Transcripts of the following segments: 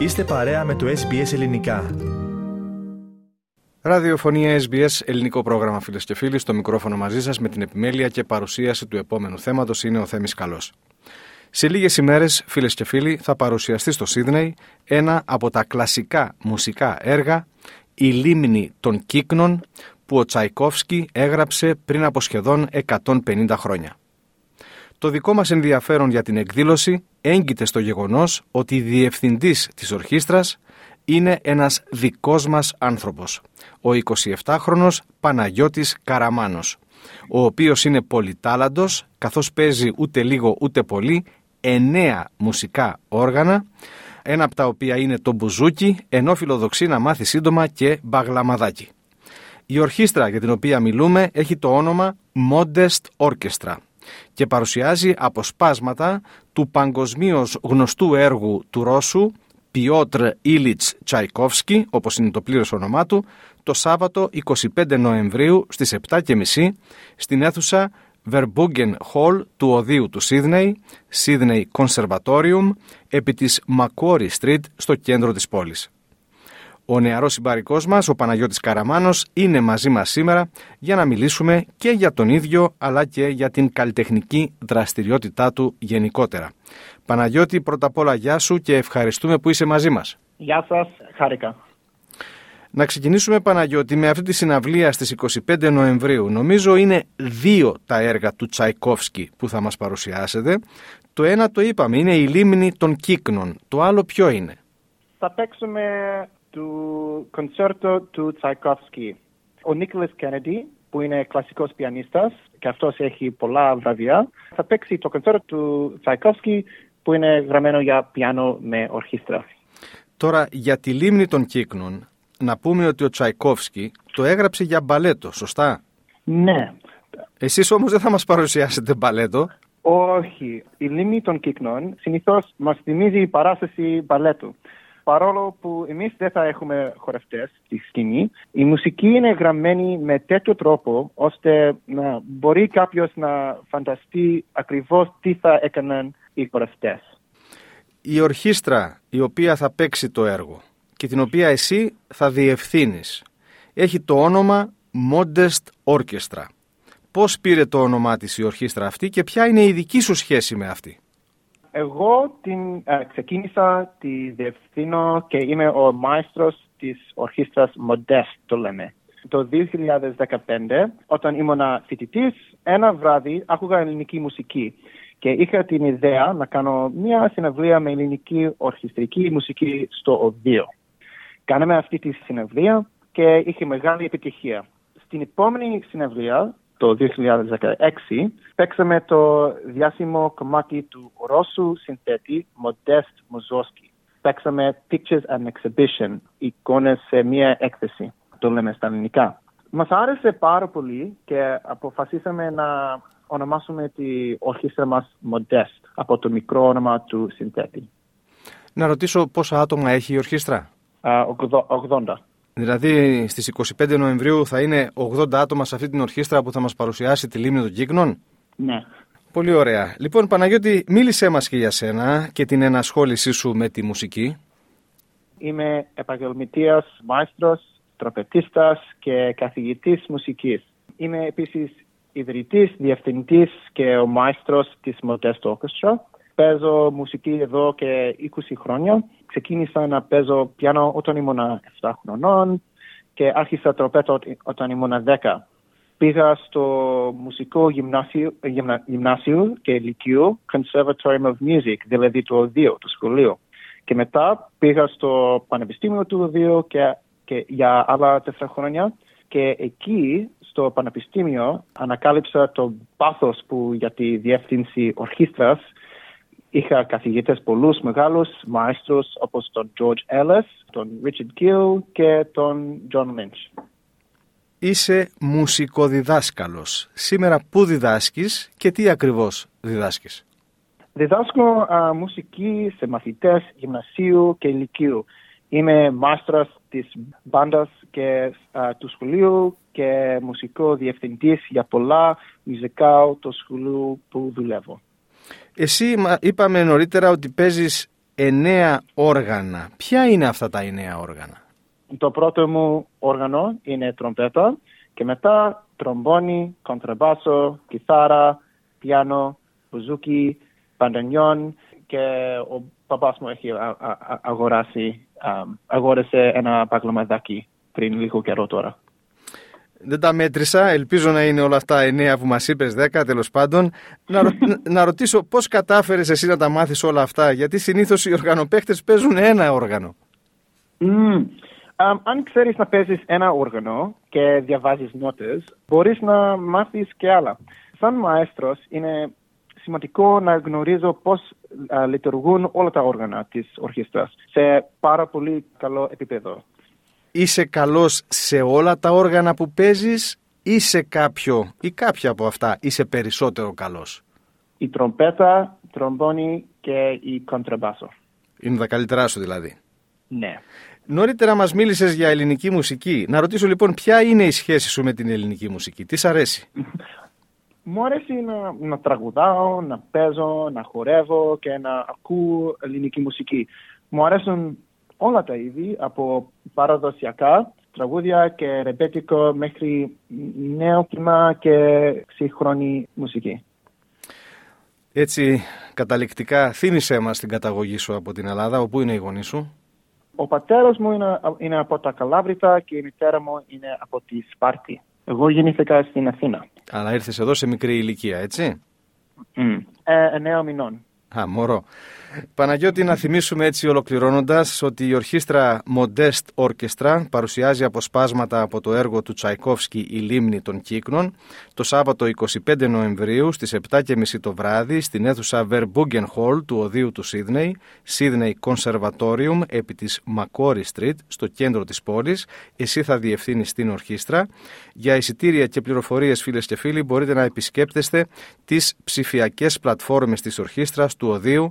Είστε παρέα με το SBS Ελληνικά. Ραδιοφωνία SBS, ελληνικό πρόγραμμα φίλες και φίλοι. Στο μικρόφωνο μαζί σας με την επιμέλεια και παρουσίαση του επόμενου θέματος είναι ο Θέμης Καλός. Σε λίγες ημέρες, φίλες και φίλοι, θα παρουσιαστεί στο Σίδνεϊ ένα από τα κλασικά μουσικά έργα, Η Λίμνη των Κύκνων, που ο Τσαϊκόφσκι έγραψε πριν από σχεδόν 150 χρόνια. Το δικό μας ενδιαφέρον για την εκδήλωση έγκυται στο γεγονός ότι διευθυντής της ορχήστρας είναι ένας δικός μας άνθρωπος, ο 27χρονος Παναγιώτης Καραμάνος, ο οποίος είναι πολυτάλαντος καθώς παίζει ούτε λίγο ούτε πολύ εννέα μουσικά όργανα, ένα από τα οποία είναι το μπουζούκι, ενώ φιλοδοξεί να μάθει σύντομα και μπαγλαμαδάκι. Η ορχήστρα για την οποία μιλούμε έχει το όνομα Modest Orchestra και παρουσιάζει αποσπάσματα του παγκοσμίως γνωστού έργου του Ρώσου Πιότρ Ήλιτς Τσαϊκόφσκι, όπως είναι το πλήρες όνομά του, το Σάββατο 25 Νοεμβρίου στις 7.30 στην αίθουσα Verbogen Hall του Οδείου του Σίδνεϊ, Sydney Conservatorium, επί της Macquarie Street στο κέντρο της πόλης. Ο νεαρός συμπαρικός μας, ο Παναγιώτης Καραμάνος, είναι μαζί μας σήμερα για να μιλήσουμε και για τον ίδιο αλλά και για την καλλιτεχνική δραστηριότητά του γενικότερα. Παναγιώτη, πρώτα απ' όλα γεια σου και ευχαριστούμε που είσαι μαζί μας. Γεια σας, χάρηκα. Να ξεκινήσουμε Παναγιώτη με αυτή τη συναυλία στις 25 Νοεμβρίου. Νομίζω είναι δύο τα έργα του Τσαϊκόφσκι που θα μας παρουσιάσετε. Το ένα το είπαμε, είναι η λίμνη των κύκνων. Το άλλο ποιο είναι; Θα παίξουμε του κονσέρτο του Τσαϊκόφσκι. Ο Νίκολας Κέννεντι, που είναι κλασικός πιανίστας και αυτός έχει πολλά βραβεία, θα παίξει το κονσέρτο του Τσαϊκόφσκι που είναι γραμμένο για πιάνο με ορχήστρα. Τώρα για τη λίμνη των κύκνων, να πούμε ότι ο Τσαϊκόφσκι το έγραψε για μπαλέτο, σωστά; Ναι. Εσείς όμως δεν θα μας παρουσιάσετε μπαλέτο. Όχι. Η λίμνη των κύκνων συνήθως μας θυμίζει η παράσταση μπαλέτου παρόλο που εμείς δεν θα έχουμε χορευτές στη σκηνή, η μουσική είναι γραμμένη με τέτοιο τρόπο ώστε να μπορεί κάποιος να φανταστεί ακριβώς τι θα έκαναν οι χορευτές. Η ορχήστρα η οποία θα παίξει το έργο και την οποία εσύ θα διευθύνεις έχει το όνομα Modest Orchestra. Πώς πήρε το όνομά της η ορχήστρα αυτή και ποια είναι η δική σου σχέση με αυτή; Εγώ την, ε, ξεκίνησα τη διευθύνω και είμαι ο μάιστρος της ορχήστρας Modest, το λέμε. Το 2015, όταν ήμουν φοιτητής, ένα βράδυ άκουγα ελληνική μουσική και είχα την ιδέα να κάνω μια συναυλία με ελληνική ορχιστρική μουσική στο Οδείο. Κάναμε αυτή τη συναυλία και είχε μεγάλη επιτυχία. Στην επόμενη συναυλία το 2016 παίξαμε το διάσημο κομμάτι του Ρώσου συνθέτη Modest Mussorgsky. Παίξαμε Pictures and Exhibition, εικόνες σε μία έκθεση, το λέμε στα ελληνικά. Μας άρεσε πάρα πολύ και αποφασίσαμε να ονομάσουμε τη ορχήστρα μας Modest από το μικρό όνομα του συνθέτη. Να ρωτήσω πόσα άτομα έχει η ορχήστρα; Uh, 80. Δηλαδή στις 25 Νοεμβρίου θα είναι 80 άτομα σε αυτή την ορχήστρα που θα μας παρουσιάσει τη Λίμνη των Κύκνων. Ναι. Πολύ ωραία. Λοιπόν Παναγιώτη, μίλησέ μας και για σένα και την ενασχόλησή σου με τη μουσική. Είμαι επαγγελματίας μάιστρος, τραπετίστας και καθηγητής μουσικής. Είμαι επίσης ιδρυτής, διευθυντής και ο μάιστρος της Modest Orchestra. Παίζω μουσική εδώ και 20 χρόνια ξεκίνησα να παίζω πιάνο όταν ήμουν 7 χρονών και άρχισα τροπέτα όταν ήμουν 10. Πήγα στο μουσικό γυμνάσιο, γυμνάσιο και λυκείο Conservatorium of Music, δηλαδή το Οδείο, το σχολείο. Και μετά πήγα στο Πανεπιστήμιο του Οδείου και, και για άλλα τέσσερα χρόνια και εκεί στο Πανεπιστήμιο ανακάλυψα το πάθος που για τη διεύθυνση ορχήστρας Είχα καθηγητές πολλούς μεγάλους μαέστρους όπως τον George Ellis, τον Richard Gill και τον John Lynch. Είσαι μουσικοδιδάσκαλος. Σήμερα πού διδάσκεις και τι ακριβώς διδάσκεις; Διδάσκω α, μουσική σε μαθητές γυμνασίου και ηλικίου. Είμαι μάστρας της μπάντας και του σχολείου και μουσικό διευθυντής για πολλά μουσικά του σχολείου που δουλεύω. Εσύ είπαμε νωρίτερα ότι παίζεις εννέα όργανα. Ποια είναι αυτά τα εννέα όργανα; Το πρώτο μου όργανο είναι τρομπέτα και μετά τρομπόνι, κοντραμπάσο, κιθάρα, πιάνο, μπουζούκι, παντανιόν και ο παπάς μου έχει αγοράσει, αγόρασε ένα παγλωμαδάκι πριν λίγο καιρό τώρα. Δεν τα μέτρησα, ελπίζω να είναι όλα αυτά εννέα που μας είπες, δέκα τέλος πάντων. Να, να ρωτήσω πώς κατάφερες εσύ να τα μάθεις όλα αυτά, γιατί συνήθως οι οργανοπαίχτες παίζουν ένα όργανο. Mm. αν ξέρεις να παίζεις ένα όργανο και διαβάζεις νότες, μπορείς να μάθεις και άλλα. Σαν μαέστρος είναι σημαντικό να γνωρίζω πώς λειτουργούν όλα τα όργανα της ορχήστρας σε πάρα πολύ καλό επίπεδο. Είσαι καλός σε όλα τα όργανα που παίζεις ή σε κάποιο ή κάποια από αυτά είσαι περισσότερο καλός; Η τρομπέτα, τρομπόνι και η κοντραμπάσο. Είναι τα καλύτερά σου δηλαδή. Ναι. Νωρίτερα μας μίλησες για ελληνική μουσική. Να ρωτήσω λοιπόν ποια είναι η σχέση σου με την ελληνική μουσική; Τι σ' αρέσει; Μου αρέσει να, να τραγουδάω, να παίζω, να χορεύω και να ακούω ελληνική μουσική. Μου αρέσουν όλα τα είδη, από παραδοσιακά τραγούδια και ρεμπέτικο μέχρι νέο κλίμα και σύγχρονη μουσική. Έτσι, καταληκτικά, θύμισέ μας την καταγωγή σου από την Ελλάδα. Όπου είναι η γονή σου; Ο πατέρας μου είναι, είναι από τα Καλάβρητα και η μητέρα μου είναι από τη Σπάρτη. Εγώ γεννήθηκα στην Αθήνα. Αλλά ήρθες εδώ σε μικρή ηλικία, έτσι; Mm. Ε, εννέα μηνών. Α, μωρό. Παναγιώτη, να θυμίσουμε έτσι ολοκληρώνοντας ότι η ορχήστρα Modest Orchestra παρουσιάζει αποσπάσματα από το έργο του Τσαϊκόφσκι «Η λίμνη των κύκνων» το Σάββατο 25 Νοεμβρίου στις 7.30 το βράδυ στην αίθουσα Verbogen Hall του Οδείου του Σίδνεϊ, Sydney Conservatorium επί της Macquarie Street στο κέντρο της πόλης. Εσύ θα διευθύνεις την ορχήστρα. Για εισιτήρια και πληροφορίες φίλες και φίλοι μπορείτε να επισκέπτεστε τις ψηφιακές πλατφόρμες της ορχήστρας του Οδείου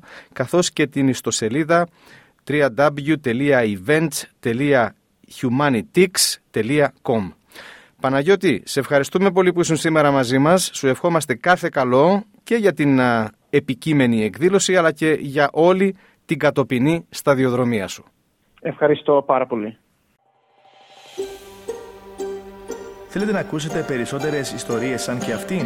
καθώς και την ιστοσελίδα www.events.humanitics.com Παναγιώτη, σε ευχαριστούμε πολύ που ήσουν σήμερα μαζί μας. Σου ευχόμαστε κάθε καλό και για την επικείμενη εκδήλωση αλλά και για όλη την κατοπινή σταδιοδρομία σου. Ευχαριστώ πάρα πολύ. Θέλετε να ακούσετε περισσότερες ιστορίες σαν και αυτήν;